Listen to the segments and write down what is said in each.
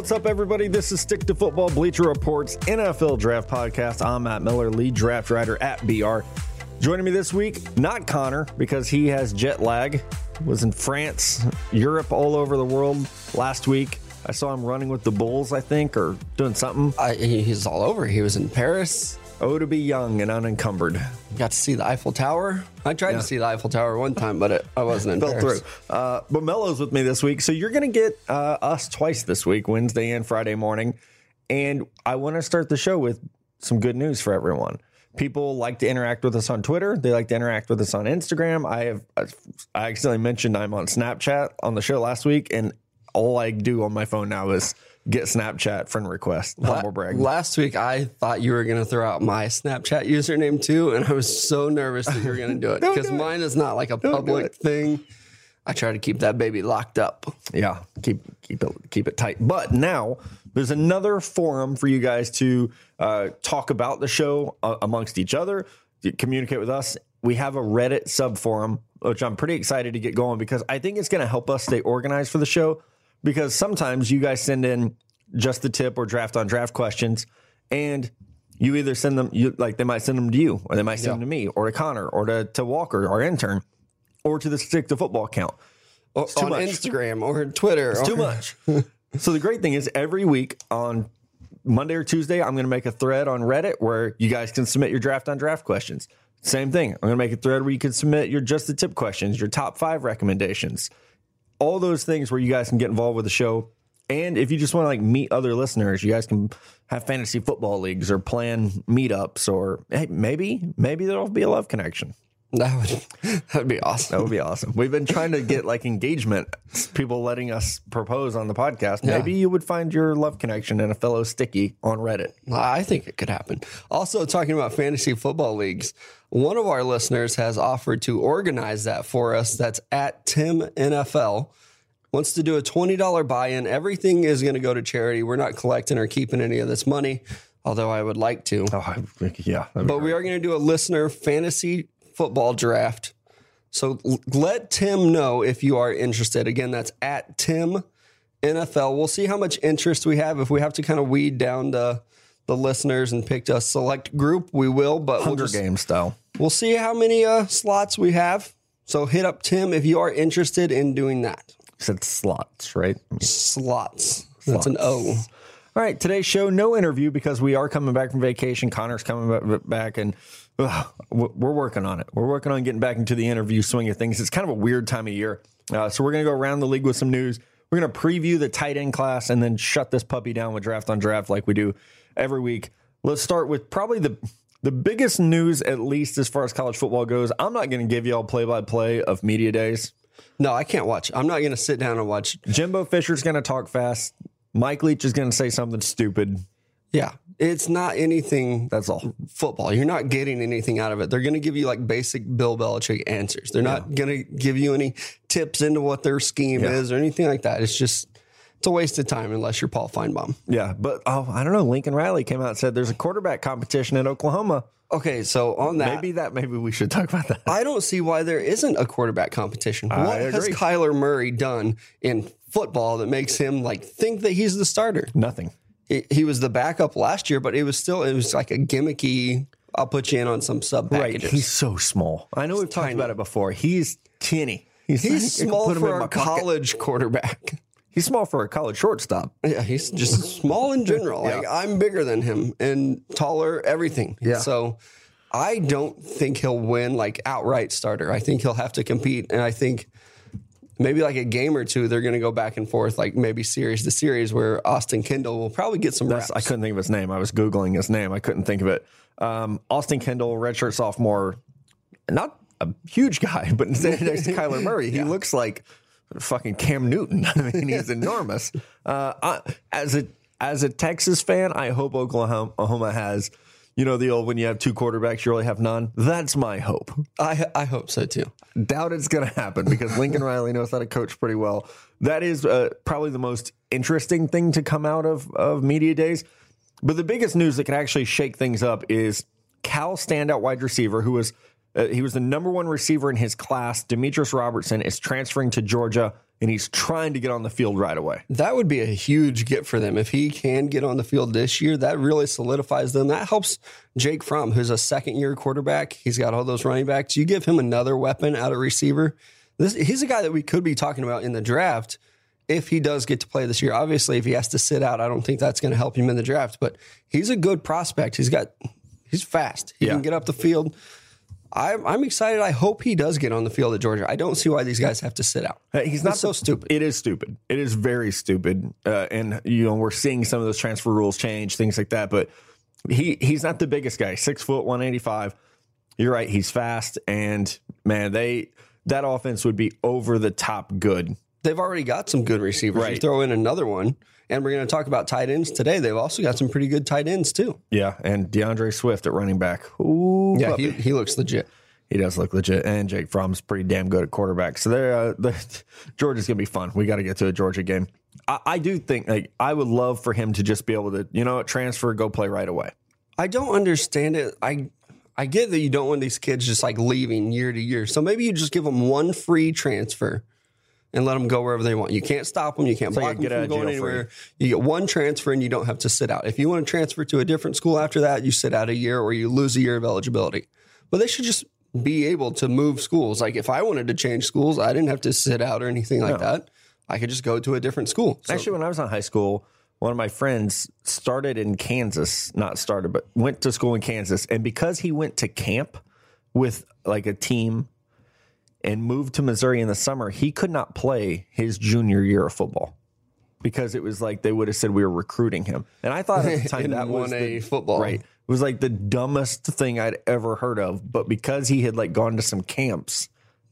What's up, everybody? This is Stick to Football Bleacher Reports NFL Draft Podcast. I'm Matt Miller, lead draft writer at BR. Joining me this week, not Connor, because he has jet lag. Was in France, Europe, all over the world last week. I saw him running with the Bulls, I think, or doing something. I, he's all over. He was in Paris. Oh, to be young and unencumbered. Got to see the Eiffel Tower. I tried Yeah. to see the Eiffel Tower one time, but it, I wasn't in Fell through. Uh, but Mello's with me this week. So you're going to get uh, us twice this week, Wednesday and Friday morning. And I want to start the show with some good news for everyone. People like to interact with us on Twitter. They like to interact with us on Instagram. I have I accidentally mentioned I'm on Snapchat on the show last week, and all I do on my phone now is get Snapchat friend request. Humble brag. Last week, I thought you were going to throw out my Snapchat username too, and I was so nervous that you were going to do it because do mine is not like a public thing. I try to keep that baby locked up. Yeah, keep keep it keep it tight. But now there's another forum for you guys to uh, talk about the show uh, amongst each other, communicate with us. We have a Reddit sub forum, which I'm pretty excited to get going because I think it's going to help us stay organized for the show. Because sometimes you guys send in just the tip or draft on draft questions, and you either send them you like they might send them to you, or they might send them to me, or to Connor, or to, to Walker, our intern, or to the stick to football account. Oh, or, too on much. Instagram or Twitter. It's or, too much. so the great thing is every week on Monday or Tuesday, I'm going to make a thread on Reddit where you guys can submit your draft on draft questions. Same thing. I'm going to make a thread where you can submit your just the tip questions, your top five recommendations, all those things where you guys can get involved with the show. And if you just want to like meet other listeners, you guys can have fantasy football leagues or plan meetups or hey, maybe maybe there'll be a love connection. That would that would be awesome. That would be awesome. We've been trying to get like engagement, people letting us propose on the podcast. Maybe you would find your love connection in a fellow sticky on Reddit. I think it could happen. Also, talking about fantasy football leagues, one of our listeners has offered to organize that for us. That's at Tim NFL. Wants to do a $20 buy in. Everything is going to go to charity. We're not collecting or keeping any of this money, although I would like to. Oh, I, yeah. that'd But we are going to do a listener fantasy football draft. So l- let Tim know if you are interested. Again, that's at Tim NFL. We'll see how much interest we have. If we have to kind of weed down the the listeners and pick a select group, we will. But we'll, Hunger just, Games style. we'll see how many uh, slots we have. So hit up Tim if you are interested in doing that. You said slots, right? Slots. That's an O. All right, today's show, no interview because we are coming back from vacation. Connor's coming back, and ugh, we're we're working on it. We're working on getting back into the interview swing of things. It's kind of a weird time of year. Uh, so we're going to go around the league with some news. We're going to preview the tight end class and then shut this puppy down with draft on draft like we do every week. Let's start with probably the the biggest news, at least as far as college football goes. I'm not going to give y'all play by play of media days. No, I can't watch. I'm not going to sit down and watch. Jimbo Fisher's going to talk fast. Mike Leach is going to say something stupid. Yeah, it's not anything That's all. football. You're not getting anything out of it. They're going to give you like basic Bill Belichick answers. They're not going to give you any tips into what their scheme Yeah. is or anything like that. It's just it's a waste of time unless you're Paul Finebaum. Yeah, but oh, I don't know. Lincoln Riley came out and said there's a quarterback competition in Oklahoma. Okay, so on that, Maybe that. Maybe we should talk about that. I don't see why there isn't a quarterback competition. what has. Kyler Murray done in football that makes him like think that he's the starter? Nothing. He, he was the backup last year, but it was still it was like a gimmicky. I'll put you in on some sub Right. packages. He's so small. I know we've talked tiny. about it before. He's tinny. He's, He's could small put him in for a pocket. college quarterback. He's small for a college shortstop. Yeah, he's just small in general. Like I'm bigger than him and taller, everything. Yeah. So I don't think he'll win like outright starter. I think he'll have to compete, and I think maybe like a game or two, they're going to go back and forth, like maybe series to series, where Austin Kendall will probably get some reps. I couldn't think of his name. I was googling his name. I couldn't think of it. Um, Austin Kendall, redshirt sophomore, not a huge guy, but standing next to Kyler Murray, he looks like fucking Cam Newton. I mean, he's enormous. Uh, I, as a as a Texas fan, I hope Oklahoma has. You know the old when you have two quarterbacks, you only have none. That's my hope. I I hope so too. Doubt it's going to happen because Lincoln Riley knows how to coach pretty well. That is uh, probably the most interesting thing to come out of, of media days. But the biggest news that can actually shake things up is Cal standout wide receiver, who was uh, he was the number one receiver in his class. Demetris Robertson is transferring to Georgia. And he's trying to get on the field right away. That would be a huge get for them. If he can get on the field this year, that really solidifies them. That helps Jake Fromm, who's a second year quarterback. He's got all those running backs. You give him another weapon out of receiver. This, he's a guy that we could be talking about in the draft if he does get to play this year. Obviously, if he has to sit out, I don't think that's going to help him in the draft, but he's a good prospect. He's got, he's fast. He Yeah. can get up the field. I'm, I'm excited. I hope he does get on the field at Georgia. I don't see why these guys have to sit out. He's not so stupid. It is stupid. It is very stupid. Uh, and you know we're seeing some of those transfer rules change, things like that. But he he's not the biggest guy. Six foot, one eighty five. You're right. He's fast, and man, they that offense would be over the top good. They've already got some good receivers. You throw in another one, and we're going to talk about tight ends today. They've also got some pretty good tight ends too. Yeah, and D'Andre Swift at running back. Ooh, Yeah, he, he looks legit. He does look legit, and Jake Fromm's pretty damn good at quarterback. So there, uh, the, Georgia's gonna be fun. We got to get to a Georgia game. I, I do think like I would love for him to just be able to, you know, transfer, go play right away. I don't understand it. I I get that you don't want these kids just like leaving year to year. So maybe you just give them one free transfer and let them go wherever they want. You can't stop them. You can't block them from going jail free. anywhere. You get one transfer and you don't have to sit out. If you want to transfer to a different school after that, you sit out a year or you lose a year of eligibility. But they should just be able to move schools. Like if I wanted to change schools, I didn't have to sit out or anything like that. I could just go to a different school. So Actually, when I was in high school, one of my friends started in Kansas, not started, but went to school in Kansas. And because he went to camp with like a team and moved to Missouri in the summer, he could not play his junior year of football because it was like they would have said we were recruiting him. And I thought at the time that was 1A the, football. right. It was like the dumbest thing I'd ever heard of. But because he had like gone to some camps,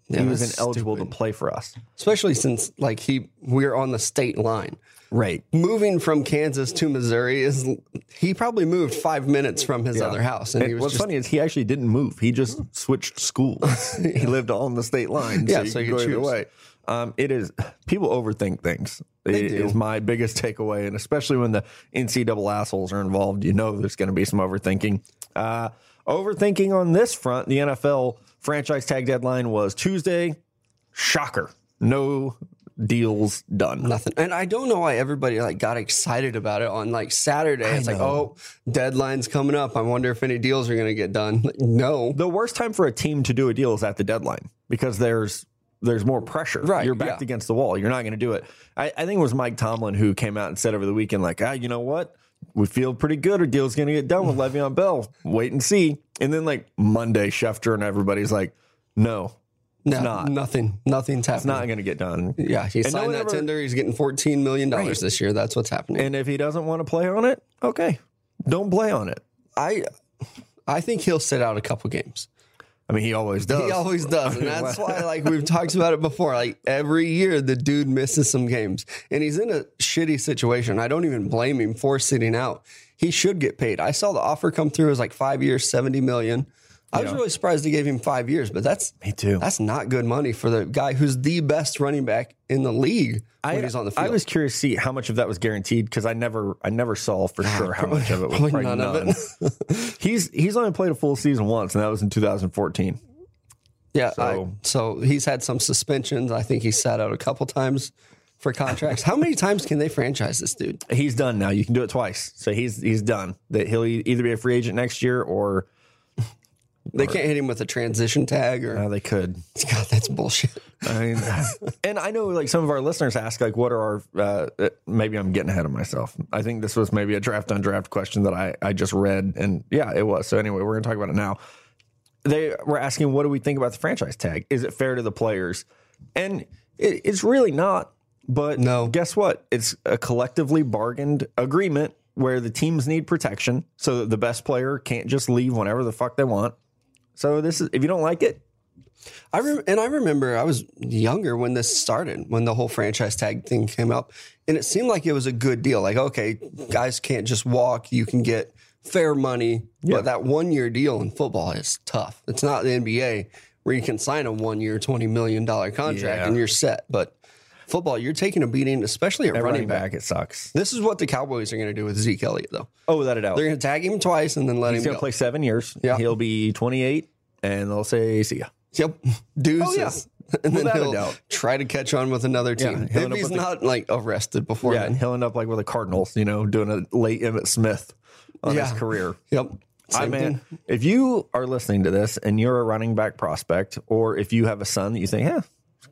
Yeah, he was ineligible to play for us. especially since like he we're on the state line. Right. moving from Kansas to Missouri is he probably moved five minutes from his other house, and, he was what's just funny is he actually didn't move. He just switched schools. He lived on the state line. Yeah, so so you you could could go either way. Um, it is people overthink things. It do. is my biggest takeaway, and especially when the NC double assholes are involved, you know there's going to be some overthinking. Uh, overthinking on this front, the NFL franchise tag deadline was Tuesday. Shocker, no deals done. nothing. And I don't know why everybody like got excited about it on like Saturday. It's like, oh, deadline's coming up. I wonder if any deals are going to get done. Like, no, the worst time for a team to do a deal is at the deadline because there's there's more pressure. Right, You're backed yeah. against the wall. You're not going to do it. I, I think it was Mike Tomlin who came out and said over the weekend, like, ah, you know what? We feel pretty good. Our deal's going to get done with Le'Veon Bell. Wait and see. And then like Monday, Schefter and everybody's like, no, no, not. nothing. Nothing's happening. It's not going to get done. yeah, he And no signed one that ever- tender. He's getting fourteen million dollars Right. this year. That's what's happening. And if he doesn't want to play on it, okay, don't play on it. I, I think he'll sit out a couple games. I mean, he always does. He always does, and that's why, like we've talked about it before. Like every year, the dude misses some games, and he's in a shitty situation. I don't even blame him for sitting out. He should get paid. I saw the offer come through as like five years, seventy million. I was really surprised they gave him five years, but that's Me too. that's not good money for the guy who's the best running back in the league when he's on the field. I was curious to see how much of that was guaranteed because I never, I never saw for ah, sure how much of it was. probably Probably none of none. he's he's only played a full season once, and that was in 2014. yeah, so- I- so he's had some suspensions. I think he sat out a couple times for contracts. How many times can they franchise this dude? He's done now. You can do it twice, so he's he's done. That he'll either be a free agent next year or They can't hit him with a transition tag or uh, they could. God, that's bullshit. I mean, and I know like some of our listeners ask like, what are our? Uh, uh, maybe I'm getting ahead of myself. I think this was maybe a draft on draft question that I I just read, and yeah, it was. So anyway, we're gonna talk about it now. They were asking, what do we think about the franchise tag? Is it fair to the players? And it, it's really not. But No. guess what? It's a collectively bargained agreement where the teams need protection, so that the best player can't just leave whenever the fuck they want. So this is if you don't like it, I rem- and I remember I was younger when this started, when the whole franchise tag thing came up, and it seemed like it was a good deal. Like, okay, guys can't just walk; you can get fair money. But that one year deal in football is tough. It's not the NBA where you can sign a one year, twenty million dollar contract Yeah. and you're set. But football, you're taking a beating, especially at at running back. it sucks. This is what the Cowboys are going to do with Zeke Elliott, though. Oh, without a doubt. They're going to tag him twice and then let He's him go. play seven years. Yeah. He'll be 28, and they'll say, see ya. Yep, deuces. Oh, yeah. and then Without he'll doubt. try to catch on with another team he'll if he's with the- not like arrested before Yeah, then. and he'll end up like with the Cardinals, you know, doing a late Emmitt Smith on his career. Yep. I mean, if you are listening to this and you're a running back prospect, or if you have a son that you think, yeah,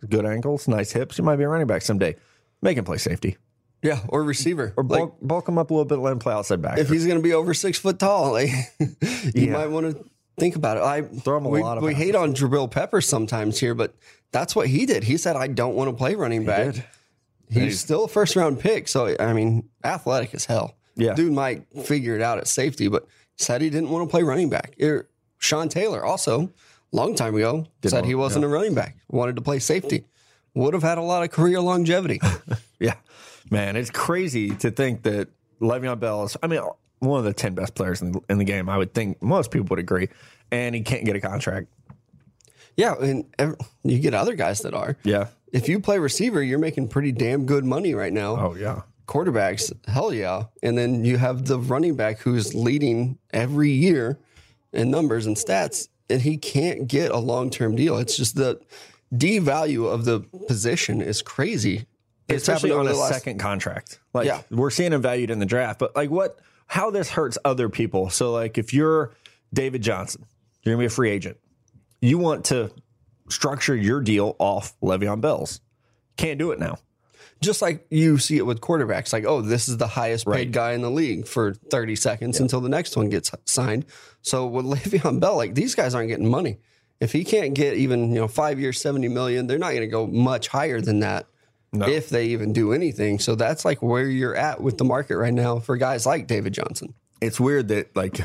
good ankles, nice hips, you might be a running back someday, make him play safety. Yeah, or receiver. Or like, bulk, bulk him up a little bit, let him play outside back. if he's going to be over six foot tall, like, you Yeah. might want to think about it. I Throw him a we, lot of we hate on Jabril Pepper sometimes here, but that's what he did. He said, "I don't want to play running back." did. He's still a first round pick, so I mean, athletic as hell. Yeah. dude might figure it out at safety, but said he didn't want to play running back. Er, Sean Taylor also, long time ago, said he wasn't a running back, wanted to play safety. Would have had a lot of career longevity. Yeah, man, it's crazy to think that Le'Veon Bell is. I mean, one of the ten best players in the, in the game. I would think most people would agree, and he can't get a contract. yeah, and ev- you get other guys that are. Yeah. If you play receiver, you're making pretty damn good money right now. Oh yeah. Quarterbacks, hell yeah. And then you have the running back who's leading every year in numbers and stats, and he can't get a long term deal. It's just the D value of the position is crazy. It's especially happened on a last- second contract. Like Yeah. we're seeing him valued in the draft, but like what? How this hurts other people? So like if you're David Johnson, you're gonna be a free agent. You want to structure your deal off Le'Veon Bell's. Can't do it now. Just like you see it with quarterbacks, like, oh, this is the highest paid Right. guy in the league for 30 seconds until the next one gets signed. So with Le'Veon Bell, like these guys aren't getting money. If he can't get even, you know, five years, 70 million, they're not going to go much higher than that No. if they even do anything. So that's like where you're at with the market right now for guys like David Johnson. It's weird that like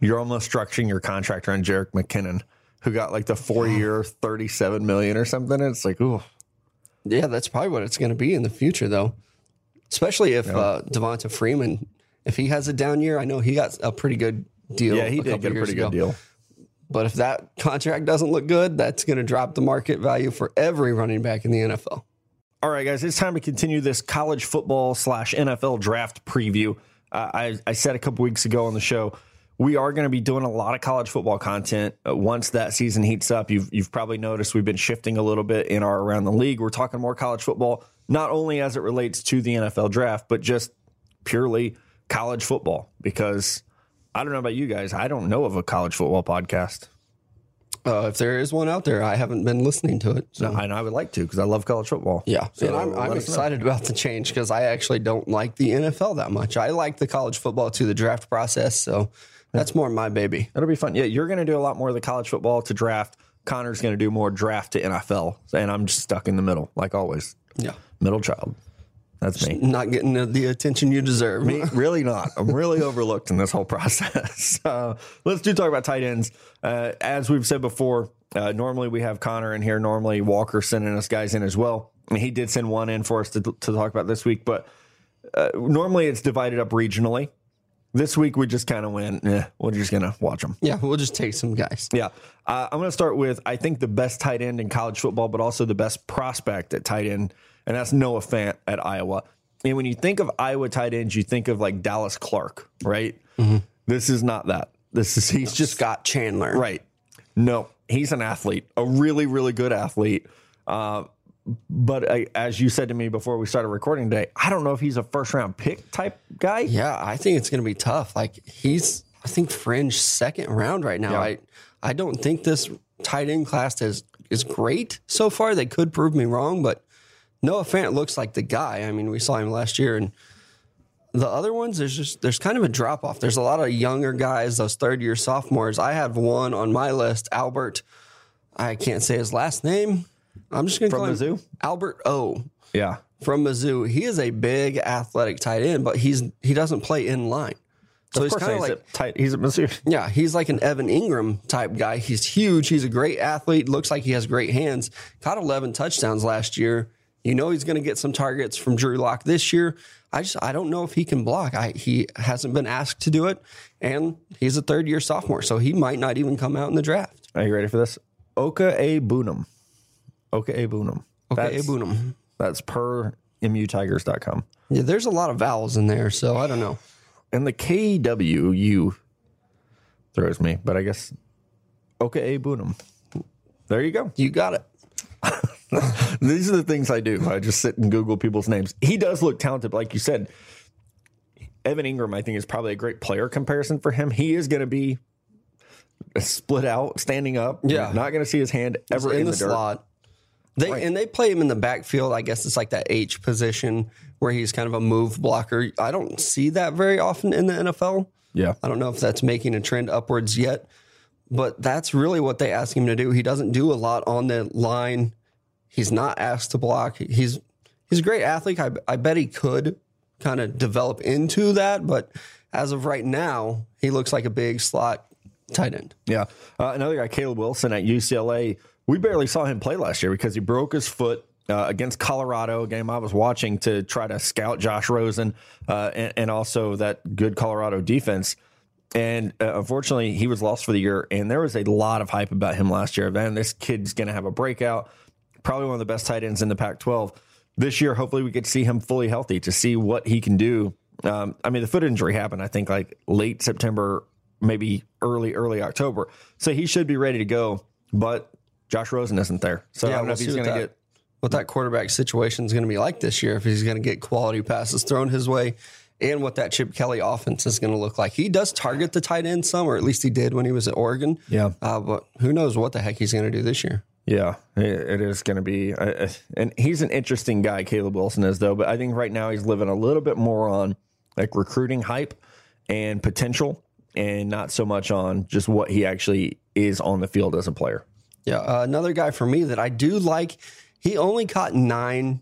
you're almost structuring your contract around Jerick McKinnon, who got like the four year, thirty seven million or something. It's like, ooh, Yeah, that's probably what it's going to be in the future, though. Especially if uh, Devonta Freeman, if he has a down year, I know he got a pretty good deal. yeah, he a did couple get a pretty ago. good deal. But if that contract doesn't look good, that's going to drop the market value for every running back in the NFL. All right, guys, it's time to continue this college football slash NFL draft preview. Uh, I, I said a couple weeks ago on the show, we are going to be doing a lot of college football content uh, once that season heats up. You've, you've probably noticed we've been shifting a little bit in our around the league. We're talking more college football, not only as it relates to the NFL draft, but just purely college football. Because I don't know about you guys, I don't know of a college football podcast. Uh, if there is one out there, I haven't been listening to it. So. And I would like to because I love college football. Yeah, So and I'm, I'm us know. excited about the change because I actually don't like the NFL that much. I like the college football to the draft process, so that's more my baby. That'll be fun. Yeah, you're going to do a lot more of the college football to draft. Connor's going to do more draft to NFL, and I'm just stuck in the middle, like always. Yeah, Middle child. That's me. not getting the, the attention you deserve. Me, really not. I'm really overlooked in this whole process. Uh, let's do talk about tight ends. Uh, as we've said before, uh, normally we have Connor in here. Normally Walker sending us guys in as well. And he did send one in for us to, to talk about this week, but uh, normally it's divided up regionally. This week we just kind of went, eh, we're just going to watch them. Yeah, we'll just take some guys. Yeah. Uh, I'm going to start with, I think, the best tight end in college football, but also the best prospect at tight end, and that's Noah Fant at Iowa. And when you think of Iowa tight ends, you think of like Dallas Clark, right? This is not that. This is, he's just, Scott Chandler. right. No, he's an athlete, a really, really good athlete. Uh, but I, as you said to me before we started recording today, I don't know if he's a first round pick type guy. Yeah, I think it's going to be tough. Like he's, I think fringe second round right now. Yeah. I, I don't think this tight end class is is great so far. They could prove me wrong, but Noah Fant looks like the guy. I mean, we saw him last year, and the other ones there's just there's kind of a drop off. There's a lot of younger guys, those third year sophomores. I have one on my list, Albert. I can't say his last name. I'm just going to call him Albert O Yeah. from Mizzou. He is a big athletic tight end, but he's he doesn't play in line. So Of he's kind of like a tight. He's a Missouri. yeah, he's like an Evan Engram type guy. He's huge. He's a great athlete. Looks like he has great hands. Caught 11 touchdowns last year. You know he's going to get some targets from Drew Lock this year. I just I don't know if he can block. I, he hasn't been asked to do it, and he's a third year sophomore, so he might not even come out in the draft. Are you ready for this? Okwuegbunam. Okwuegbunam. Okay, That's, that's per mutigers.com. Yeah, there's a lot of vowels in there, so I don't know. And the KWU throws me, but I guess Okwuegbunam. There you go. You got it. These are the things I do. I just sit and Google people's names. He does look talented, like you said. Evan Engram, I think, is probably a great player comparison for him. He is going to be split out, standing up. Yeah. not going to see his hand ever in, in, the, the, dirt. slot. They Right. and they play him in the backfield. I guess it's like that H position where he's kind of a move blocker. I don't see that very often in the NFL. Yeah, I don't know if that's making a trend upwards yet, but that's really what they ask him to do. He doesn't do a lot on the line. He's not asked to block. He's he's a great athlete. I, I bet he could kind of develop into that, but as of right now, he looks like a big slot tight end. yeah. Uh, another guy, Caleb Wilson at UCLA. We barely saw him play last year because he broke his foot. Uh, against Colorado, game I was watching to try to scout Josh Rosen uh, and, and also that good Colorado defense. And uh, unfortunately, he was lost for the year. And there was a lot of hype about him last year. Man, this kid's going to have a breakout. Probably one of the best tight ends in the Pac 12. This year, hopefully, we to see him fully healthy to see what he can do. Um, I mean, the foot injury happened, I think, like late September, maybe early, early October. So he should be ready to go. But Josh Rosen isn't there. So I don't know if he's going to get. what that quarterback situation is going to be like this year if he's going to get quality passes thrown his way and what that Chip Kelly offense is going to look like. He does target the tight end some, or at least he did when he was at Oregon. Yeah. Uh, but who knows what the heck he's going to do this year. Yeah, it- it is going to be, uh, uh, and he's an interesting guy. Caleb Wilson is though, but I think right now he's living a little bit more on like recruiting hype and potential, and not so much on just what he actually is on the field as a player. Yeah. Uh, another guy for me that I do like, he only caught nine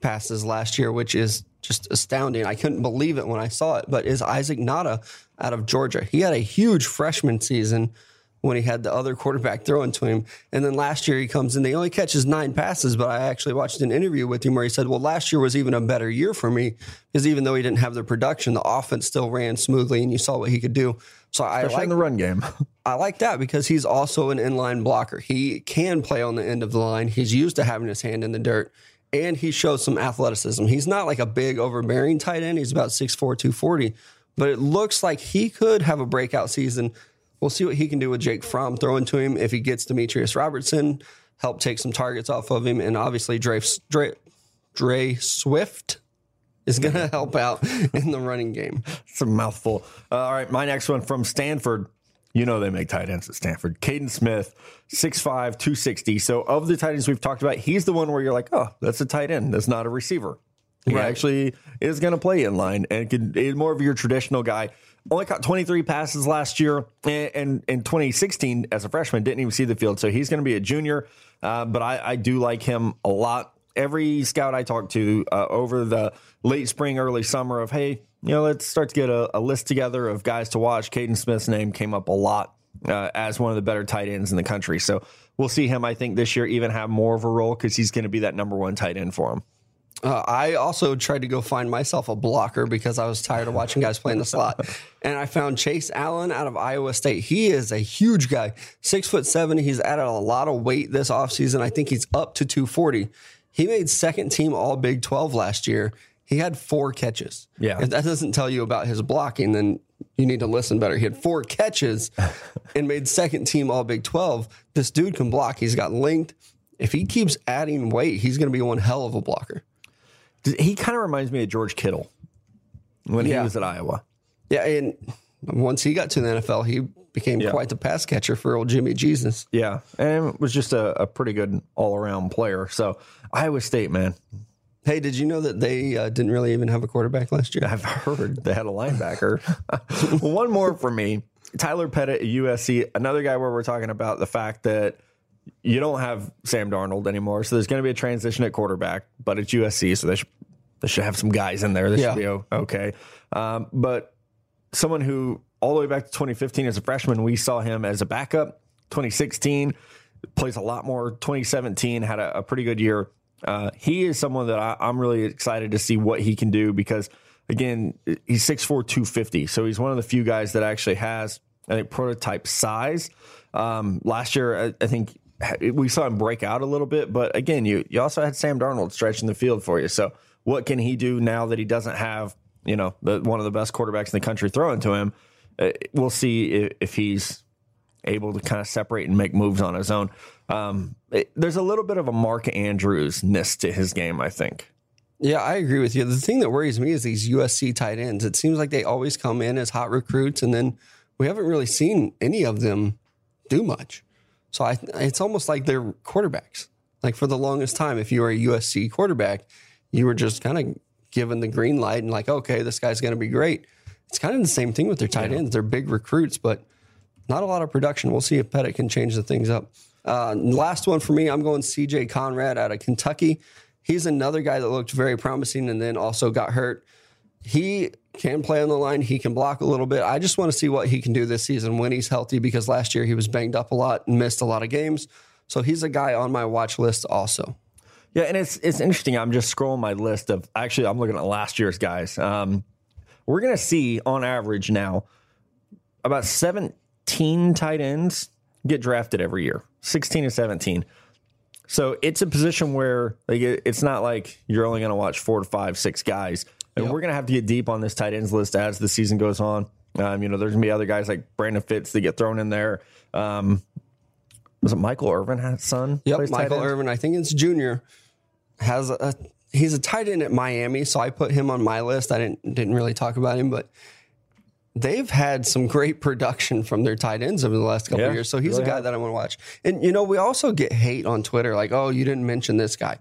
passes last year, which is just astounding. I couldn't believe it when I saw it, but is Isaac Nauta out of Georgia. He had a huge freshman season when he had the other quarterback throwing to him. And then last year he comes in, he only catches nine passes, but I actually watched an interview with him where he said, Well, last year was even a better year for me because even though he didn't have the production, the offense still ran smoothly and you saw what he could do. So I Especially like in the run game. I like that because he's also an inline blocker. He can play on the end of the line. He's used to having his hand in the dirt and he shows some athleticism. He's not like a big overbearing tight end. He's about 6'4, 240, but it looks like he could have a breakout season. We'll see what he can do with Jake Fromm throwing to him if he gets Demetris Robertson, help take some targets off of him. And obviously, Dre, Dre, Dre Swift is going to help out in the running game. it's a mouthful. Uh, all right, my next one from Stanford. You know they make tight ends at Stanford. Kaden Smith, 6'5", 260. So of the tight ends we've talked about, he's the one where you're like, oh, that's a tight end. That's not a receiver. He Right. actually is going to play in line and can, is more of your traditional guy. Only caught 23 passes last year, and, and in 2016 as a freshman didn't even see the field. So he's going to be a junior, uh, but I, I do like him a lot. Every scout I talked to uh, over the late spring, early summer of hey, you know, let's start to get a, a list together of guys to watch. Kaden Smith's name came up a lot uh, as one of the better tight ends in the country. So we'll see him. I think this year even have more of a role because he's going to be that number one tight end for him. Uh, I also tried to go find myself a blocker because I was tired of watching guys play in the slot, and I found Chase Allen out of Iowa State. He is a huge guy, six foot seven. He's added a lot of weight this offseason. I think he's up to two forty. He made second team All Big Twelve last year. He had four catches. Yeah. if that doesn't tell you about his blocking, then you need to listen better. He had four catches and made second team All Big Twelve. This dude can block. He's got length. If he keeps adding weight, he's going to be one hell of a blocker. He kind of reminds me of George Kittle when he was at Iowa. Yeah, and once he got to the NFL, he became Yeah. quite the pass catcher for old Jimmy Jesus. Yeah, and was just a, a pretty good all around player. So Iowa State, man, Hey, did you know that they uh, didn't really even have a quarterback last year? I've heard they had a linebacker. One more for me, Tyler Petite at USC, another guy where we're talking about the fact that you don't have Sam Darnold anymore, so there's going to be a transition at quarterback, but it's USC, so they should they should have some guys in there. They Yeah. should be okay. Um, but someone who all the way back to 2015 as a freshman, we saw him as a backup. 2016 plays a lot more. 2017 had a, a pretty good year. Uh, he is someone that I, I'm really excited to see what he can do because again, he's 6'4", 250. So he's one of the few guys that actually has I think prototype size. Um, last year, I, I think we saw him break out a little bit, but again, you you also had Sam Darnold stretching the field for you. So what can he do now that he doesn't have you know the, one of the best quarterbacks in the country throwing to him? Uh, we'll see if, if he's able to kind of separate and make moves on his own. Um, it, there's a little bit of a Mark Andrews ness to his game, I think. Yeah, I agree with you. The thing that worries me is these USC tight ends. It seems like they always come in as hot recruits, and then we haven't really seen any of them do much. So I, it's almost like they're quarterbacks. Like for the longest time, if you were a USC quarterback, you were just kind of given the green light and like, okay, this guy's going to be great. It's kind of the same thing with their tight ends. They're big recruits, but not a lot of production. We'll see if Petite can change the things up. Uh, last one for me, I'm going CJ Conrad out of Kentucky. He's another guy that looked very promising and then also got hurt. He can play on the line. He can block a little bit. I just want to see what he can do this season when he's healthy because last year he was banged up a lot and missed a lot of games. So he's a guy on my watch list also. Yeah, and it's it's interesting. I'm just scrolling my list of actually I'm looking at last year's guys. Um, we're gonna see on average now about 17 tight ends get drafted every year, 16 to 17. So it's a position where like it's not like you're only going to watch four to five, six guys. And Yep. we're going to have to get deep on this tight ends list as the season goes on. Um, you know, there's going to be other guys like Brandon Fitz that get thrown in there. Um, was it Michael Irvin's son? Yep, Michael? Irvin. I think it's junior. Has a he's a tight end at Miami, so I put him on my list. I didn't didn't really talk about him, but they've had some great production from their tight ends over the last couple Yeah, of years. So he's really a guy have. that I want to watch. And you know, we also get hate on Twitter, like, "Oh, you didn't mention this guy."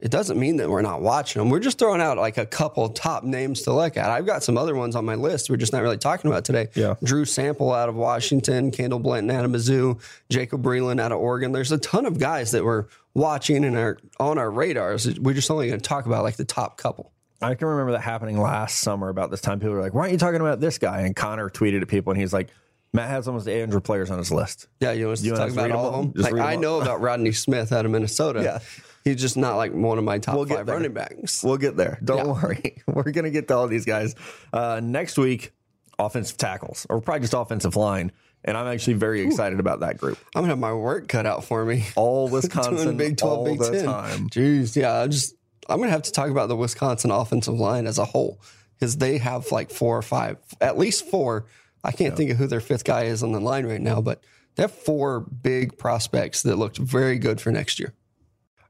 It doesn't mean that we're not watching them. We're just throwing out like a couple top names to look at. I've got some other ones on my list we're just not really talking about today. Yeah. Drew Sample out of Washington, Kendall Blanton out of Mizzou, Jacob Breeland out of Oregon. There's a ton of guys that we're watching and are on our radars. We're just only going to talk about like the top couple. I can remember that happening last summer about this time. People were like, why aren't you talking about this guy? And Connor tweeted at people and he's like, Matt has almost 800 players on his list. Yeah, you us You talk about all them of them? Just Like, I all. know about Rodney Smith out of Minnesota. Yeah. He's just not like one of my top get five there. running backs. We'll get there. Don't Yeah. worry. We're going to get to all these guys. Uh, next week, offensive tackles, or probably just offensive line. And I'm actually very excited about that group. I'm gonna have my work cut out for me. All Wisconsin, Doing Big 12, all Big the 10. time. Jeez, yeah. I just I'm gonna have to talk about the Wisconsin offensive line as a whole because they have like four or five, at least four. I can't think of who their fifth guy is on the line right now, but they have four big prospects that looked very good for next year.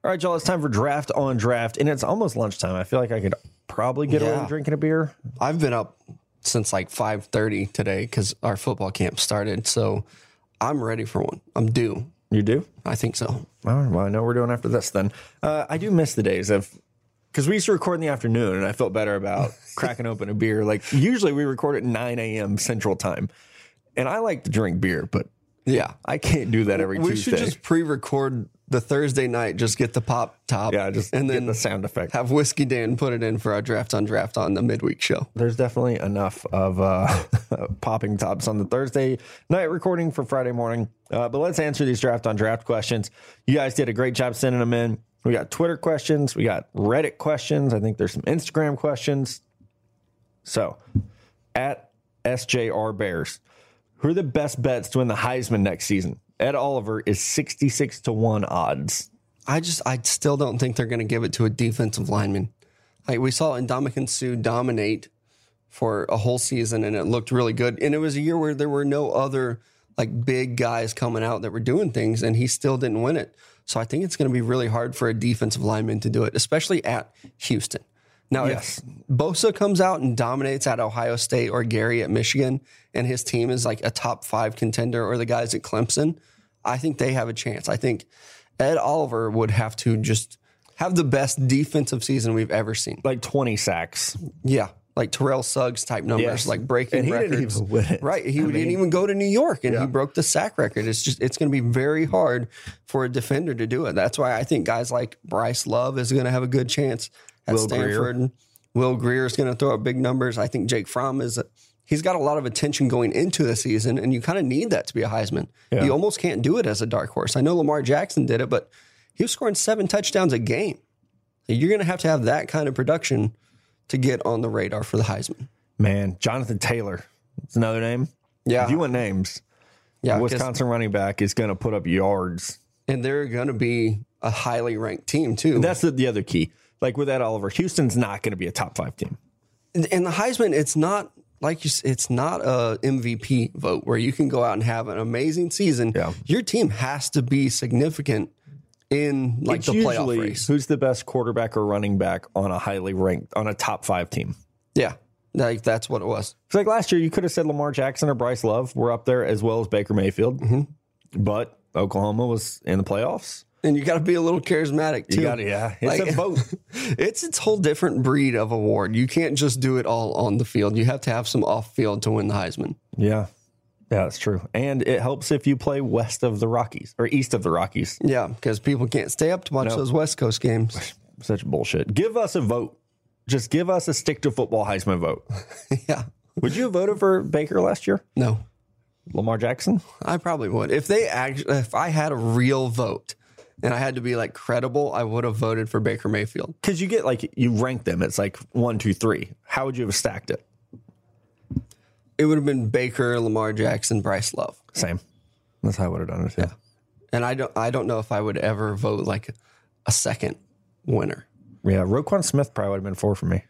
All right, y'all, it's time for draft on draft. And it's almost lunchtime. I feel like I could probably get away Yeah. with drinking a beer. I've been up since like 5:30 today because our football camp started, so I'm ready for one. I'm due. You do? I think so. All right, well, I know what we're doing after this then. Uh, I do miss the days of because we used to record in the afternoon, and I felt better about cracking open a beer. Like usually we record at 9 a.m. Central Time, and I like to drink beer, but Yeah. I can't do that every We Tuesday. should just pre-record the Thursday night. Just get the pop top. yeah, just and get then the sound effect. have whiskey Dan put it in for our draft on draft on the midweek show. There's definitely enough of uh, popping tops on the Thursday night recording for Friday morning. Uh, but let's answer these draft on draft questions. You guys did a great job sending them in. We got Twitter questions, we got Reddit questions. I think there's some Instagram questions. So, at SJR Bears, who are the best bets to win the Heisman next season? Ed Oliver is 66 to 1 odds. I just I still don't think they're going to give it to a defensive lineman. Like we saw Ndamukong Suh dominate for a whole season, and it looked really good. And it was a year where there were no other like big guys coming out that were doing things, and he still didn't win it. So I think it's going to be really hard for a defensive lineman to do it, especially at Houston. Now, Yes. if Bosa comes out and dominates at Ohio State or Gary at Michigan, and his team is like a top five contender, or the guys at Clemson, I think they have a chance. I think Ed Oliver would have to just have the best defensive season we've ever seen. Like 20 sacks. Yeah, like Terrell Suggs type numbers, Yes. like breaking And he didn't records. even win it. Right, he I didn't mean- even go to New York, and Yeah. he broke the sack record. It's just it's going to be very hard for a defender to do it. That's why I think guys like Bryce Love is going to have a good chance at Will. Stanford. Will Grier is going to throw up big numbers. I think Jake Fromm is. He's got a lot of attention going into the season, and you kind of need that to be a Heisman. Yeah. You almost can't do it as a dark horse. I know Lamar Jackson did it, but he was scoring seven touchdowns a game. You're going to have to have that kind of production to get on the radar for the Heisman. Man, Jonathan Taylor. It's another name. Yeah. If you want names, Yeah, Wisconsin running back is going to put up yards. and they're going to be a highly ranked team too. That's the, the other key. Like with Ed Oliver, Houston's not going to be a top five team. and and the Heisman, it's not like you, it's not a MVP vote where you can go out and have an amazing season. Yeah. Your team has to be significant in like It's the playoff race. who's the best quarterback or running back on a highly ranked on a top five team. Yeah, like that's what it was. It's like last year, you could have said Lamar Jackson or Bryce Love were up there as well as Baker Mayfield, Mm-hmm. but Oklahoma was in the playoffs. And you got to be a little charismatic too. You got yeah, it's Like- a boat. It's its whole different breed of award. You can't just do it all on the field. You have to have some off field to win the Heisman. Yeah, yeah, that's true. And it helps if you play west of the Rockies or east of the Rockies. Yeah, because people can't stay up to watch those West Coast games. Such bullshit. Give us a vote. Just give us a stick to football Heisman vote. yeah. Would you have voted for Baker last year? No, Lamar Jackson? I probably would. If they actually, if I had a real vote and I had to be like credible, I would have voted for Baker Mayfield. Because you get like you rank them. It's like one, two, three. How would you have stacked it? It would have been Baker, Lamar Jackson, Bryce Love. Same. That's how I would have done it. Too. And I don't, I don't know if I would ever vote like a second winner. Yeah, Roquan Smith probably would have been four for me.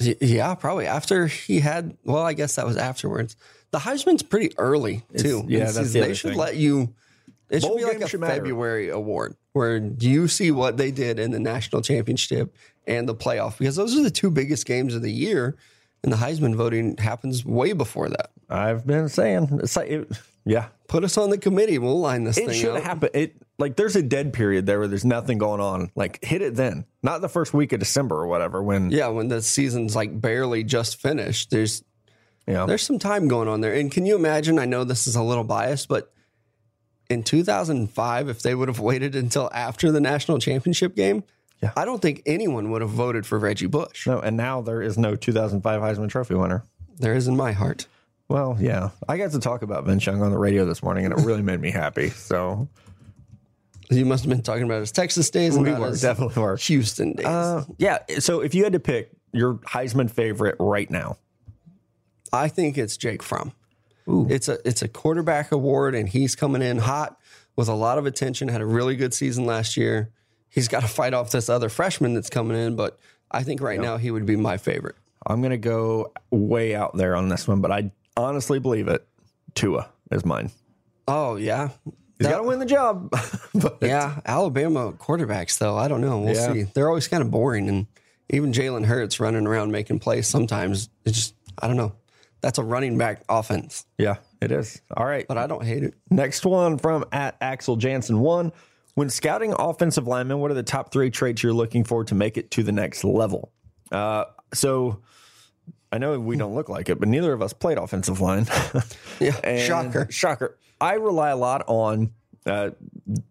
Y- Yeah, probably after he had. Well, I guess that was afterwards. The Heisman's pretty early too. yeah, that's the They should thing. let you. It should Bowl be like a should matter. February award where you see what they did in the national championship and the playoff because those are the two biggest games of the year, and the Heisman voting happens way before that. I've been saying it's like it, yeah. Put us on the committee. We'll line this It thing should out. happen. It like there's a dead period there where there's nothing going on. Like hit it then, not the first week of December or whatever. When Yeah, when the season's like barely just finished, there's you know, There's some time going on there. And can you imagine? I know this is a little biased, but in 2005, if they would have waited until after the national championship game, Yeah. I don't think anyone would have voted for Reggie Bush. no, and now there is no 2005 Heisman Trophy winner. There is in my heart. Well, yeah, I got to talk about Vince Young on the radio this morning, and it really made me happy. So You must have been talking about his Texas days and we were definitely were. Houston days. Uh, yeah. So if you had to pick your Heisman favorite right now, I think it's Jake Fromm. Ooh. It's a it's a quarterback award, and he's coming in hot with a lot of attention. Had a really good season last year. He's got to fight off this other freshman that's coming in, but I think right now he would be my favorite. I'm gonna go way out there on this one, but I honestly believe it. Tua is mine. Oh yeah, He's got to win the job. Yeah, Alabama quarterbacks though. I don't know. We'll Yeah. see. They're always kind of boring, and even Jalen Hurts running around making plays sometimes. It's just I don't know. That's a running back offense, yeah, it is. All right. but I don't hate it. Next one from at Axel Jansen one. When scouting offensive linemen, what are the top three traits you're looking for to make it to the next level? Uh, so I know we don't look like it, but neither of us played offensive line. Yeah, shocker. Shocker. I rely a lot on uh,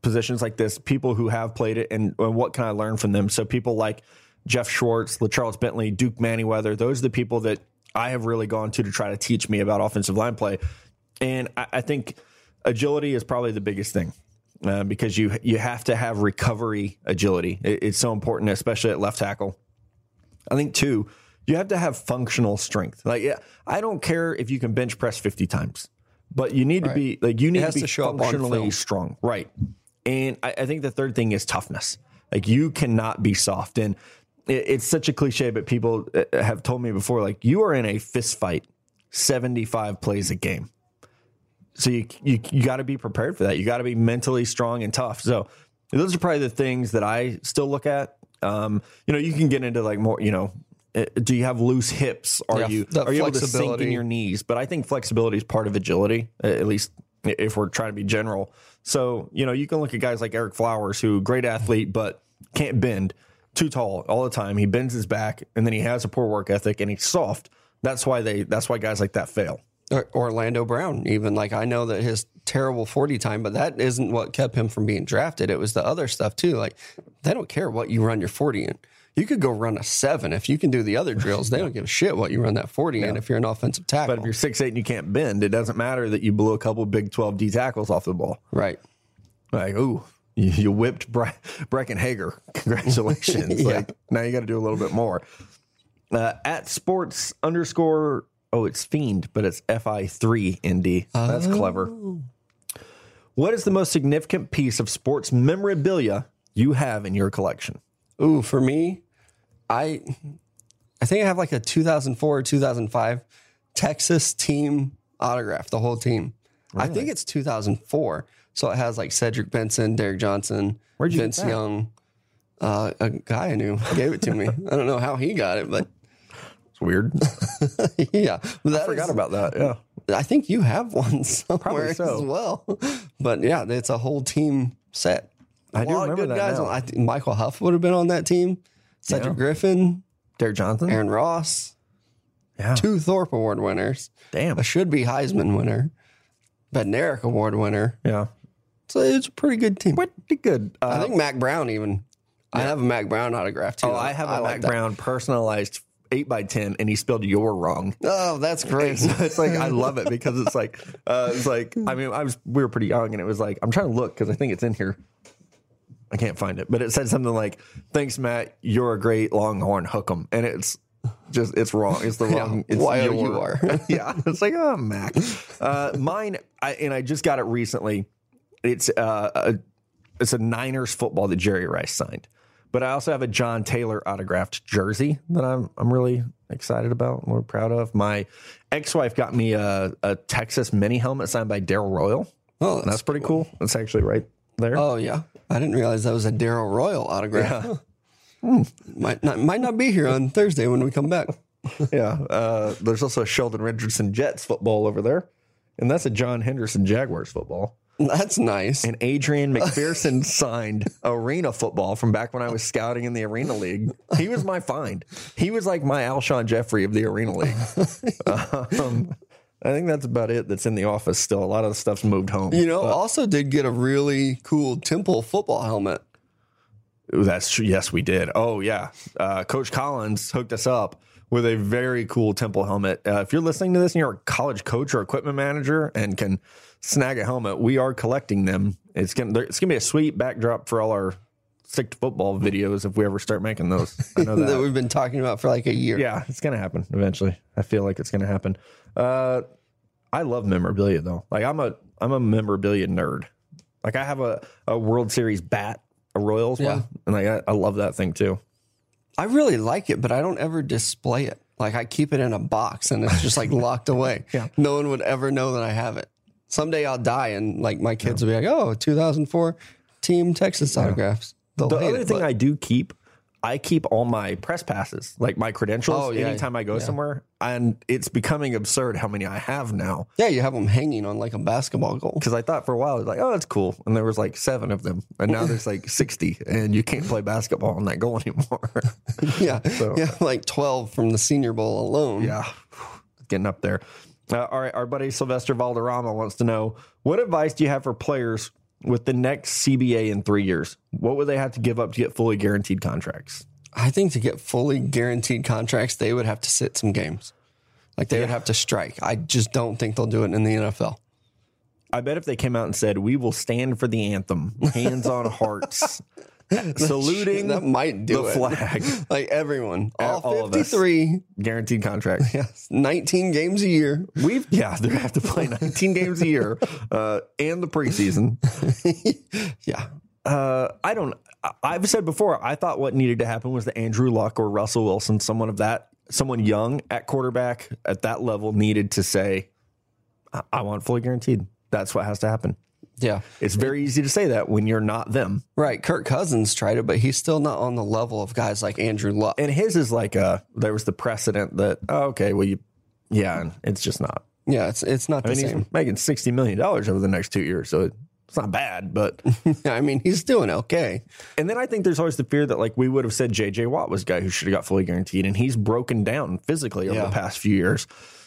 positions like this, people who have played it, and, and what can I learn from them? So people like Geoff Schwartz, LaCharles Bentley, Duke Manyweather, those are the people that I have really gone to to try to teach me about offensive line play. And I, I think agility is probably the biggest thing. Uh, because you you have to have recovery agility. It- it's so important, especially at left tackle. I think too, you have to have functional strength. Like, yeah, I don't care if you can bench press 50 times, but you need to be like, you need to be to show functionally strong. Right. And I, I think the third thing is toughness. Like, you cannot be soft. And it, it's such a cliche, but people uh, have told me before, like, you are in a fist fight 75 plays a game. So you you, you got to be prepared for that. You got to be mentally strong and tough. So those are probably the things that I still look at. Um, you know, you can get into like more. You know, uh, do you have loose hips? Are Yeah, you are you able to sink in your knees? But I think flexibility is part of agility, at least if we're trying to be general. So you know, you can look at guys like Ereck Flowers, who great athlete but can't bend, too tall all the time. He bends his back, and then he has a poor work ethic, and he's soft. That's why they. That's why guys like that fail. Or Orlando Brown, even like I know that his terrible forty time, but that isn't what kept him from being drafted. It was the other stuff too. Like they don't care what you run your forty in. You could go run a seven if you can do the other drills. They don't give a shit what you run that forty in if you're an offensive tackle. But if you're six eight and you can't bend, it doesn't matter that you blew a couple big twelve D tackles off the ball. right. Like, ooh, you, you whipped Bre- Breckyn Hager. Congratulations! Yeah. Like now you got to do a little bit more. Uh, at sports underscore oh it's fiend, but it's fi three nd. That's clever. What is the most significant piece of sports memorabilia you have in your collection? Ooh, for me, I I think I have like a 2004 or 2005 Texas team autograph, the whole team. I think it's 2004. So it has like Cedric Benson, Derrick Johnson, Vince? Young. Uh, a guy I knew gave it to me. I don't know how he got it, but weird. yeah. That I forgot is- about that. Yeah. I think you have one somewhere so. as well. But yeah, it's a whole team set. I do remember good that guys. now. On, I think Michael Huff would have been on that team. Cedric Yeah. Griffin, Derrick Johnson. Aaron Ross, Yeah. two Thorpe Award winners, Damn. a should be Heisman winner, Bednarik Award winner. Yeah. So it's a pretty good team. Pretty good. Uh, I think Mack Brown even. I have a Mack Brown autograph too. oh, I have a Mac that. Brown personalized eight by ten, and he spelled "your" wrong. Oh, that's great. So it's like I love it because it's like uh, it's like I mean I was we were pretty young and it was like I'm trying to look because I think it's in here. I can't find it, but it said something like "Thanks, Matt. You're a great Longhorn. Hook 'em," and it's just it's wrong. It's the wrong. it's Y-O-U-R. yeah, it's like oh Mack. Uh, mine, I, and I just got it recently. It's uh, a, it's a Niners football that Jerry Rice signed. But I also have a John Taylor autographed jersey that I'm I'm really excited about. and We're proud of. My ex-wife got me a, a Texas mini helmet signed by Darrell Royal. Oh, And that's pretty cool. That's actually right there. Oh yeah, I didn't realize that was a Darrell Royal autograph. Hmm. Might not might not be here on Thursday when we come back. yeah. Uh, there's also a Sheldon Richardson Jets football over there, and that's a John Henderson Jaguars football. That's nice. And Adrian McPherson signed arena football from back when I was scouting in the Arena League. He was my find. He was like my Alshon Jeffery of the Arena League. um, I think that's about it that's in the office still. A lot of the stuff's moved home. You know, also did get a really cool Temple football helmet. That's true. Yes, we did. Oh, yeah. Uh, Coach Collins hooked us up with a very cool Temple helmet. Uh, if you're listening to this and you're a college coach or equipment manager and can snag a helmet, we are collecting them. It's gonna it's gonna be a sweet backdrop for all our stick to football videos if we ever start making those. I know that that. we've been talking about for like a year. yeah, it's gonna happen eventually. I feel like it's gonna happen. Uh, I love memorabilia though. Like I'm a I'm a memorabilia nerd. Like I have a, a World Series bat, a Royals Yeah. one, and like I, I love that thing too. I really like it, but I don't ever display it. Like I keep it in a box and it's just like locked away. Yeah. No one would ever know that I have it. Someday I'll die and like my kids will be like, "Oh, 2004 Team Texas autographs." They'll The hate other it, thing but- I do keep, I keep all my press passes, like my credentials, Oh, yeah. anytime I go somewhere, and it's becoming absurd how many I have now. yeah, you have them hanging on like a basketball goal. Because I thought for a while, I was like, oh, that's cool, and there was like seven of them, and now there's like sixty, and you can't play basketball on that goal anymore. Yeah, yeah, like 12 from the Senior Bowl alone. Yeah, getting up there. Uh, all right, our buddy Sylvester Valderrama wants to know what advice do you have for players with the next CBA in three years? What would they have to give up to get fully guaranteed contracts? I think to get fully guaranteed contracts, they would have to sit some games. Like they would have to strike. I just don't think they'll do it in the NFL. I bet if they came out and said, "We will stand for the anthem, hands on hearts, saluting That might do the it. flag, Like everyone, all, all of us. 53, guaranteed contract." yes, 19 games a year. We've yeah, they have to play 19 games a year uh, and the preseason. Yeah. Uh, I don't. I've said before. I thought what needed to happen was that Andrew Luck or Russell Wilson, someone of that, someone young at quarterback at that level, needed to say, "I, I want fully guaranteed." That's what has to happen. Yeah. It's very easy to say that when you're not them. Right. Kirk Cousins tried it, but he's still not on the level of guys like Andrew Luck. And his is like a there was the precedent that oh, okay, well you, yeah, and it's just not. Yeah, it's it's not the mean, same. he's making sixty million dollars over the next two years, so it's not bad. But I mean, he's doing okay. and then I think there's always the fear that like we would have said J.J. Watt was a guy who should have got fully guaranteed, and he's broken down physically over Yeah. the past few years.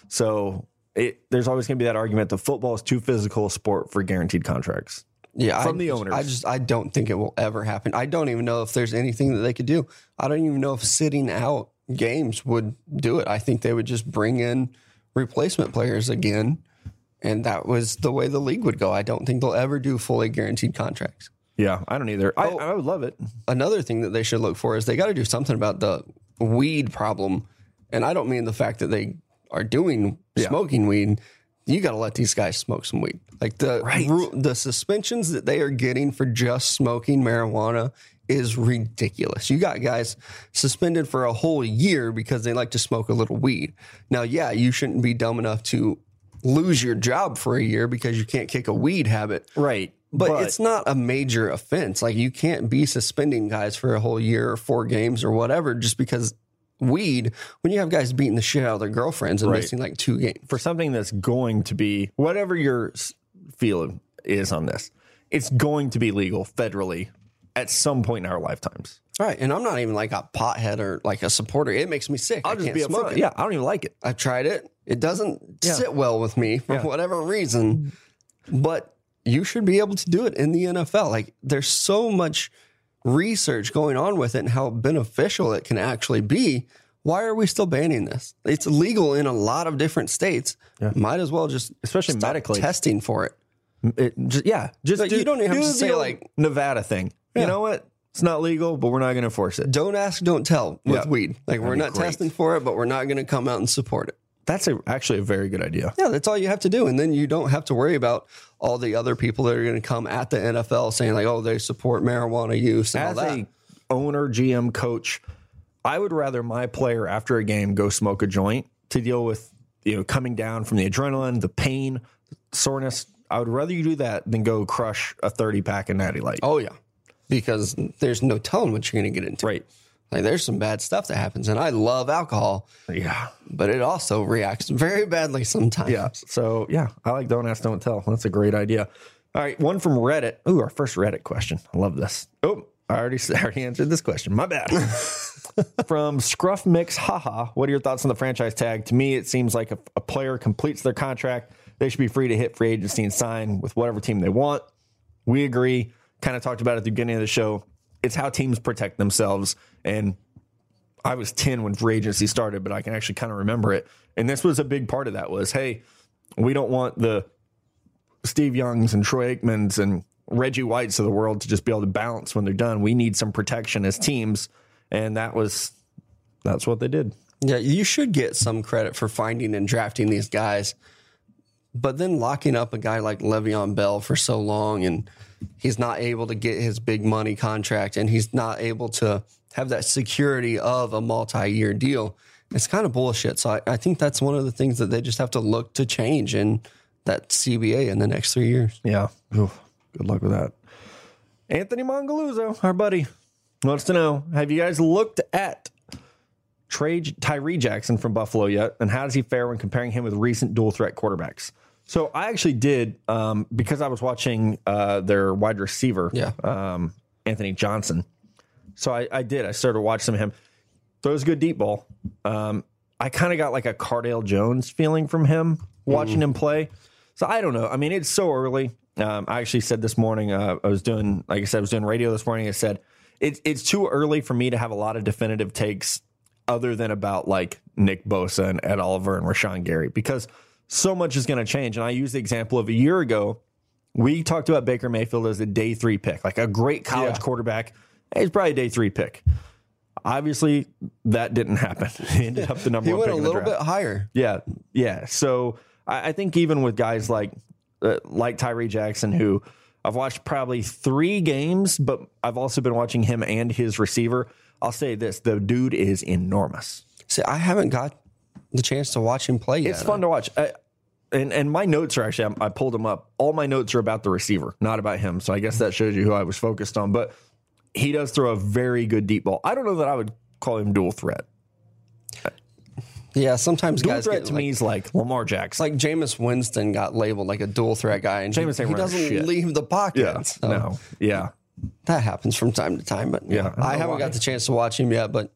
So it there's always going to be that argument that football is too physical a sport for guaranteed contracts. Yeah, From I, the owners. I just I don't think it will ever happen. I don't even know if there's anything that they could do. I don't even know if sitting out games would do it. I think they would just bring in replacement players again, and that was the way the league would go. I don't think they'll ever do fully guaranteed contracts. Yeah, I don't either. I, Oh. I would love it. Another thing that they should look for is they got to do something about the weed problem, and I don't mean the fact that they are doing Yeah. smoking weed. You got to let these guys smoke some weed. Like the Right. ru- the suspensions that they are getting for just smoking marijuana is ridiculous. You got guys suspended for a whole year because they like to smoke a little weed. Now, yeah, you shouldn't be dumb enough to lose your job for a year because you can't kick a weed habit. Right. But, it's not a major offense. Like you can't be suspending guys for a whole year or four games or whatever just because weed when you have guys beating the shit out of their girlfriends and Right. missing like two games. for something that's going to be whatever your feeling is on this, it's going to be legal federally at some point in our lifetimes. Right. And I'm not even like a pothead or like a supporter. It makes me sick. I'll I just be smoke upfront. it. Yeah, I don't even like it. I've tried it. It doesn't Yeah. sit well with me for Yeah. whatever reason. But you should be able to do it in the NFL. Like there's so much research going on with it and how beneficial it can actually be. Why are we still banning this? It's legal in a lot of different states. Might as well just Especially medically. testing for it. It just, yeah, just Like, do, you don't even have do to say, like- Nevada thing. Yeah. You know what? It's not legal, but we're not going to force it. Don't ask, don't tell with Yeah. weed. Like we're not great. testing for it, but we're not going to come out and support it. That's a, actually a very good idea. Yeah, that's all you have to do. And then you don't have to worry about all the other people that are going to come at the NFL saying, like, oh, they support marijuana use and As all that. a owner, GM, coach, I would rather my player after a game go smoke a joint to deal with you know coming down from the adrenaline, the pain, soreness. I would rather you do that than go crush a thirty pack of Natty Light. oh, yeah. Because there's no telling what you're going to get into. Right? Like, there's some bad stuff that happens. And I love alcohol, Yeah, but it also reacts very badly sometimes. yeah. So yeah, I like don't ask, don't tell. That's a great idea. All right, one from Reddit. Ooh, our first Reddit question. I love this. Oh, I already I already answered this question. My bad. from Scruff Mix, haha. What are your thoughts on the franchise tag? To me, it seems like if a player completes their contract, they should be free to hit free agency and sign with whatever team they want. We agree. Kind of talked about it at the beginning of the show. It's how teams protect themselves. And I was 10 when free agency started, but I can actually kind of remember it. And this was a big part of that was, hey, we don't want the Steve Youngs and Troy Aikmans and Reggie Whites of the world to just be able to bounce when they're done. We need some protection as teams. And that was that's what they did. Yeah, you should get some credit for finding and drafting these guys. But then locking up a guy like Le'Veon Bell for so long and he's not able to get his big money contract and he's not able to have that security of a multi year deal. It's kind of bullshit. So I, I think that's one of the things that they just have to look to change in that CBA in the next three years. Yeah. Good luck with that. Anthony Mongaluzzo, our buddy, wants to know Have you guys looked at Trey, Tyree Jackson from Buffalo yet? And how does he fare when comparing him with recent dual threat quarterbacks? So I actually did um, because I was watching uh, their wide receiver, Yeah. um, Anthony Johnson. So I, I did. I started watching some of him. Throws a good deep ball. Um, I kind of got like a Cardale Jones feeling from him watching him play. So I don't know. I mean, it's so early. Um, I actually said this morning, uh, I was doing, like I said, I was doing radio this morning. I said, it's it's too early for me to have a lot of definitive takes other than about like Nick Bosa and Ed Oliver and Rashan Gary because so much is going to change. And I use the example of a year ago. We talked about Baker Mayfield as a day three pick, like a great college Yeah. quarterback. He's probably a day three pick. Obviously, that didn't happen. He ended up the number He one went pick a little bit higher. Yeah, yeah. So I, I think even with guys like uh, like Tyree Jackson, who I've watched probably three games, but I've also been watching him and his receiver. I'll say this: the dude is enormous. See, I haven't got the chance to watch him play yet. It's fun to watch. I, and and my notes are actually I pulled them up. All my notes are about the receiver, not about him. So I guess that shows you who I was focused on. But he does throw a very good deep ball. I don't know that I would call him dual threat. Yeah, sometimes Dual guys threat get to like, me is like Lamar Jackson. Like Jameis Winston got labeled like a dual threat guy, and Jameis he, he doesn't shit. leave the pocket. So no, yeah. that happens from time to time. But Yeah, yeah, I I, haven't why. got the chance to watch him yet. But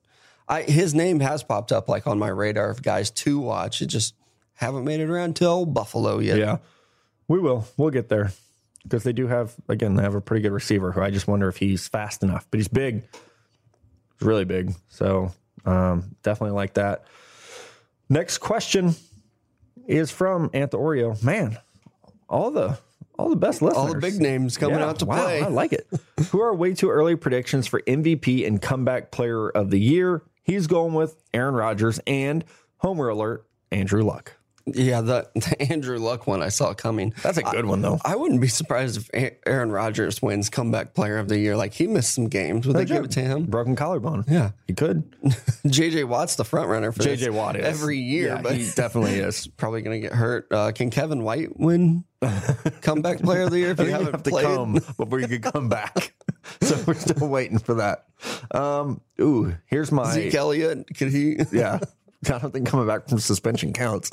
I, his name has popped up like on my radar of guys to watch. It just haven't made it around till Buffalo yet. Yeah, we will. We'll get there because they do have again they have a pretty good receiver who I just wonder if he's fast enough. But he's big, he's really big. So um, definitely like that. Next question is from Ant Oreo. Man, all the all the best listeners, All the big names coming Yeah, out to wow, play. I like it. Who are way too early predictions for MVP and comeback player of the year? He's going with Aaron Rodgers and homer alert Andrew Luck. Yeah, the, the Andrew Luck one I saw coming. That's a good one though. I wouldn't be surprised if Aaron Rodgers wins comeback player of the year. Like he missed some games. Would they give it to him? Broken collarbone. Yeah. he could. JJ Watt's the front runner for JJ Watt is every year, Yeah, but he definitely is. probably going to get hurt. Uh, can Kevin White win comeback player of the year if I you haven't have to played? come before you could come back. so we're still waiting for that. Um, ooh, here's my Zeke Elliott, could he? yeah. I don't think coming back from suspension counts.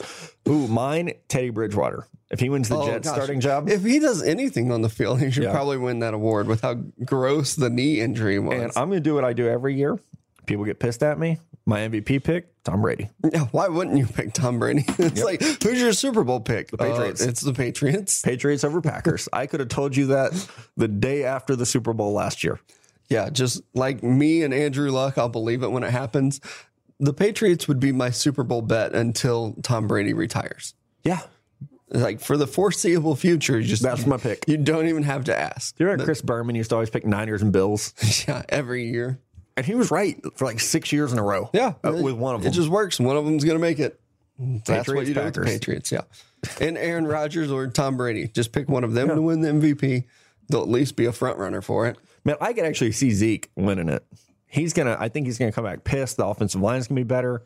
Ooh, mine, Teddy Bridgewater. If he wins the Oh, Jets gosh. starting job, If he does anything on the field, he should Yeah. probably win that award with how gross the knee injury was. and I'm going to do what I do every year. People get pissed at me. My MVP pick, Tom Brady. yeah, why wouldn't you pick Tom Brady? it's like, who's your Super Bowl pick? The uh, Patriots. it's the Patriots. Patriots over Packers. I could have told you that the day after the Super Bowl last year. Yeah, just like me and Andrew Luck, I'll believe it when it happens. The Patriots would be my Super Bowl bet until Tom Brady retires. Yeah. Like for the foreseeable future, you just That's my pick. You don't even have to ask. You remember Chris Berman used to always pick Niners and Bills? Yeah, every year. And he was right for like six years in a row. Yeah, Uh, with one of them. It just works. One of them's going to make it. That's what Patriots, you do with the Patriots. Yeah, and Aaron Rodgers or Tom Brady. Just pick one of them to win the MVP. They'll at least be a front runner for it. Man, I could actually see Zeke winning it. He's gonna. I think he's gonna come back pissed. The offensive line is gonna be better.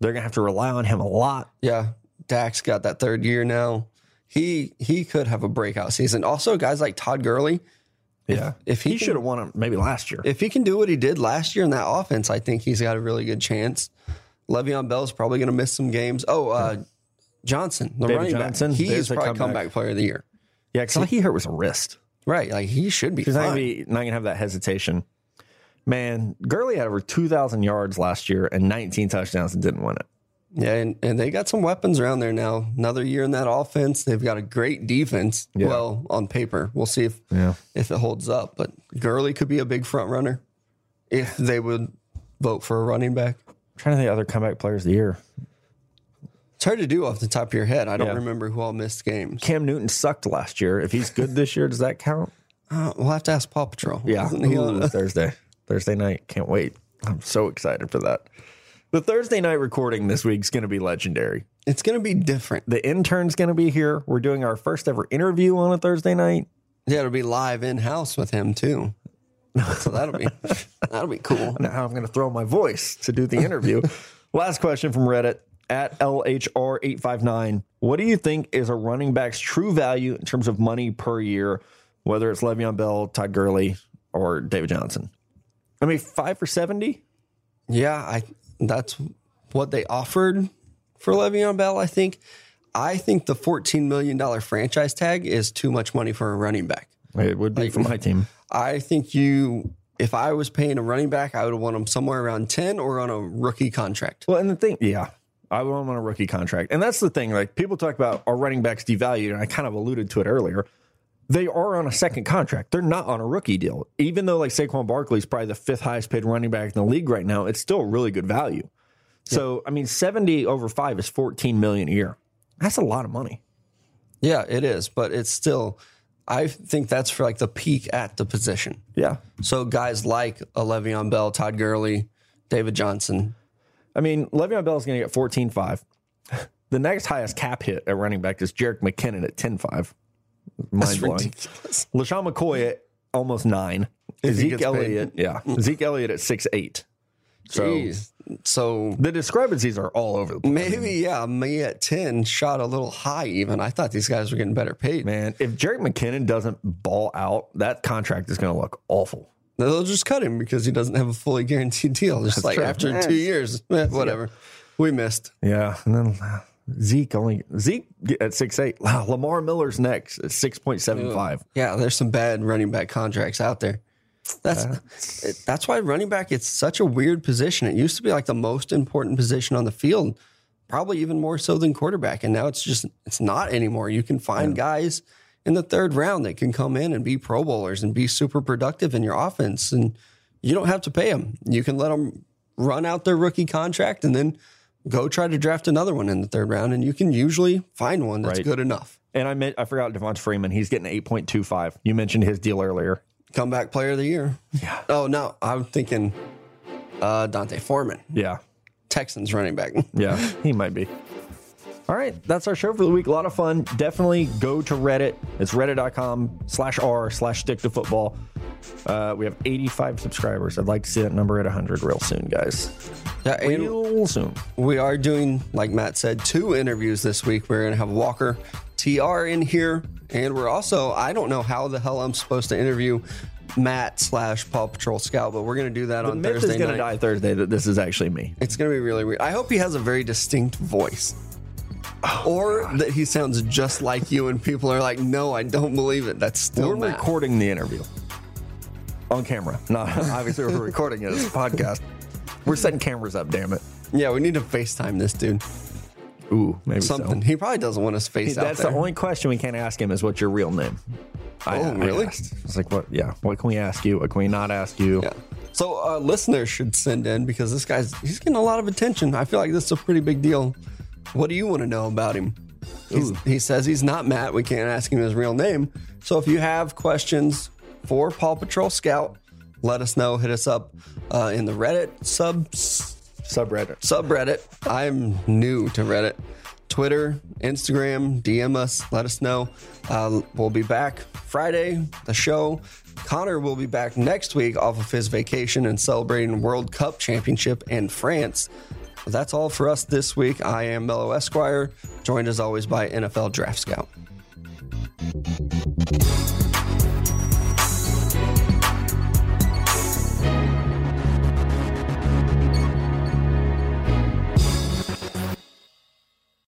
They're gonna have to rely on him a lot. Yeah, Dak's got that third year now. He he could have a breakout season. Also, guys like Todd Gurley, Yeah, if he he should have won it maybe last year. if he can do what he did last year in that offense, I think he's got a really good chance. Le'Veon Bell's probably going to miss some games. Oh, uh, Johnson, the David running Johnson, back, he's there's a probably comeback. comeback player of the year. yeah, because he hurt was a wrist. Right, like he should be He's not gonna fine. be not gonna have that hesitation. Man, Gurley had over two thousand yards last year and nineteen touchdowns and didn't win it. Yeah, and, and they got some weapons around there now. Another year in that offense. They've got a great defense. Yeah. Well, on paper, we'll see if Yeah. if it holds up. But Gurley could be a big front runner if they would vote for a running back. I'm trying to think of other comeback players of the year. It's hard to do off the top of your head. I don't Yeah. remember who all missed games. Cam Newton sucked last year. If he's good this year, does that count? Uh, we'll have to ask Paw Patrol. Yeah, he Thursday, Thursday night. Can't wait. I'm so excited for that. The Thursday night recording this week's going to be legendary. It's going to be different. The intern's going to be here. We're doing our first ever interview on a Thursday night. Yeah, it'll be live in house with him too. So that'll be that'll be cool. Now I'm going to throw my voice to do the interview. Last question from Reddit at LHR859. What do you think is a running back's true value in terms of money per year, whether it's Le'Veon Bell, Todd Gurley, or David Johnson? I mean, five for 70? Yeah, I that's what they offered for Le'Veon Bell. I think. I think the fourteen million dollar franchise tag is too much money for a running back. It would be for my team. I think you, if I was paying a running back, I would have won him somewhere around ten or on a rookie contract. Well, and the thing, yeah, I want him on a rookie contract. And that's the thing. Like people talk about our running backs devalued, and I kind of alluded to it earlier. They are on a second contract. They're not on a rookie deal. Even though like Saquon Barkley is probably the fifth highest paid running back in the league right now, it's still really good value. So I mean, seventy over five is fourteen million a year. That's a lot of money. Yeah, it is, but it's still. I think that's for like the peak at the position. Yeah. So guys like a Le'Veon Bell, Todd Gurley, David Johnson. I mean, Le'Veon Bell is going to get fourteen five. The next highest cap hit at running back is Jerick McKinnon at ten five. Mind blowing. LeSean McCoy at almost nine. If Zeke. Elliott, yeah. Zeke Elliott at six eight. So Jeez. So the discrepancies are all over the place. maybe yeah, me at ten shot a little high. Even I thought these guys were getting better paid. Man, if Jerick McKinnon doesn't ball out, that contract is going to look awful. They'll just cut him because he doesn't have a fully guaranteed deal. Just like true. after Yeah. two years, eh, whatever. We missed. Yeah, and then Zeke only Zeke at six eight. Wow, Lamar Miller's next at six point seven five. Yeah, there's some bad running back contracts out there. That's that's why running back it's such a weird position. It used to be like the most important position on the field, probably even more so than quarterback, and now it's just it's not anymore. You can find guys in the third round that can come in and be Pro Bowlers and be super productive in your offense, and you don't have to pay them. You can let them run out their rookie contract and then go try to draft another one in the third round, and you can usually find one that's Right. good enough. And I meant I forgot Devonta Freeman. He's getting eight point two five. You mentioned his deal earlier. comeback player of the year. Yeah. Oh no, I'm thinking uh, D'Onta Foreman, Yeah, Texans running back. yeah, he might be. All right, that's our show for the week. A lot of fun. Definitely go to Reddit. It's reddit.com slash r slash stick to football. Uh, we have 85 subscribers. I'd like to see that number at 100 real soon, guys. Yeah, Real soon. we are doing, like Matt said, two interviews this week. We're going to have Walker TR in here. And we're also, I don't know how the hell I'm supposed to interview Matt slash Paw Patrol Scout, but we're going to do that on Myth Thursday is going to die Thursday that this is actually me. It's going to be really weird. I hope he has a very distinct voice. Or that he sounds just like you, and people are like, no, I don't believe it. That's still We're Matt. recording the interview on camera. Not obviously we're recording it as a podcast. We're setting cameras up. Damn it. Yeah, we need to FaceTime this dude. Ooh, maybe Something. So. He probably doesn't want us face out That's there. the only question we can't ask him is what's your real name. I- Oh, I really? asked. It's like what? Yeah. What can we ask you? What can we not ask you? Yeah. So uh, listeners should send in because this guy's he's getting a lot of attention. I feel like this is a pretty big deal. What do you want to know about him? He says he's not Matt. We can't ask him his real name. So if you have questions for Paw Patrol Scout, let us know. Hit us up uh, in the Reddit sub Subreddit. subreddit. I'm new to Reddit. Twitter, Instagram, DM us, let us know. Uh, we'll be back Friday, the show. Connor will be back next week off of his vacation and celebrating World Cup Championship in France. That's all for us this week. I am Mello Esquire, joined as always by NFL Draft Scout.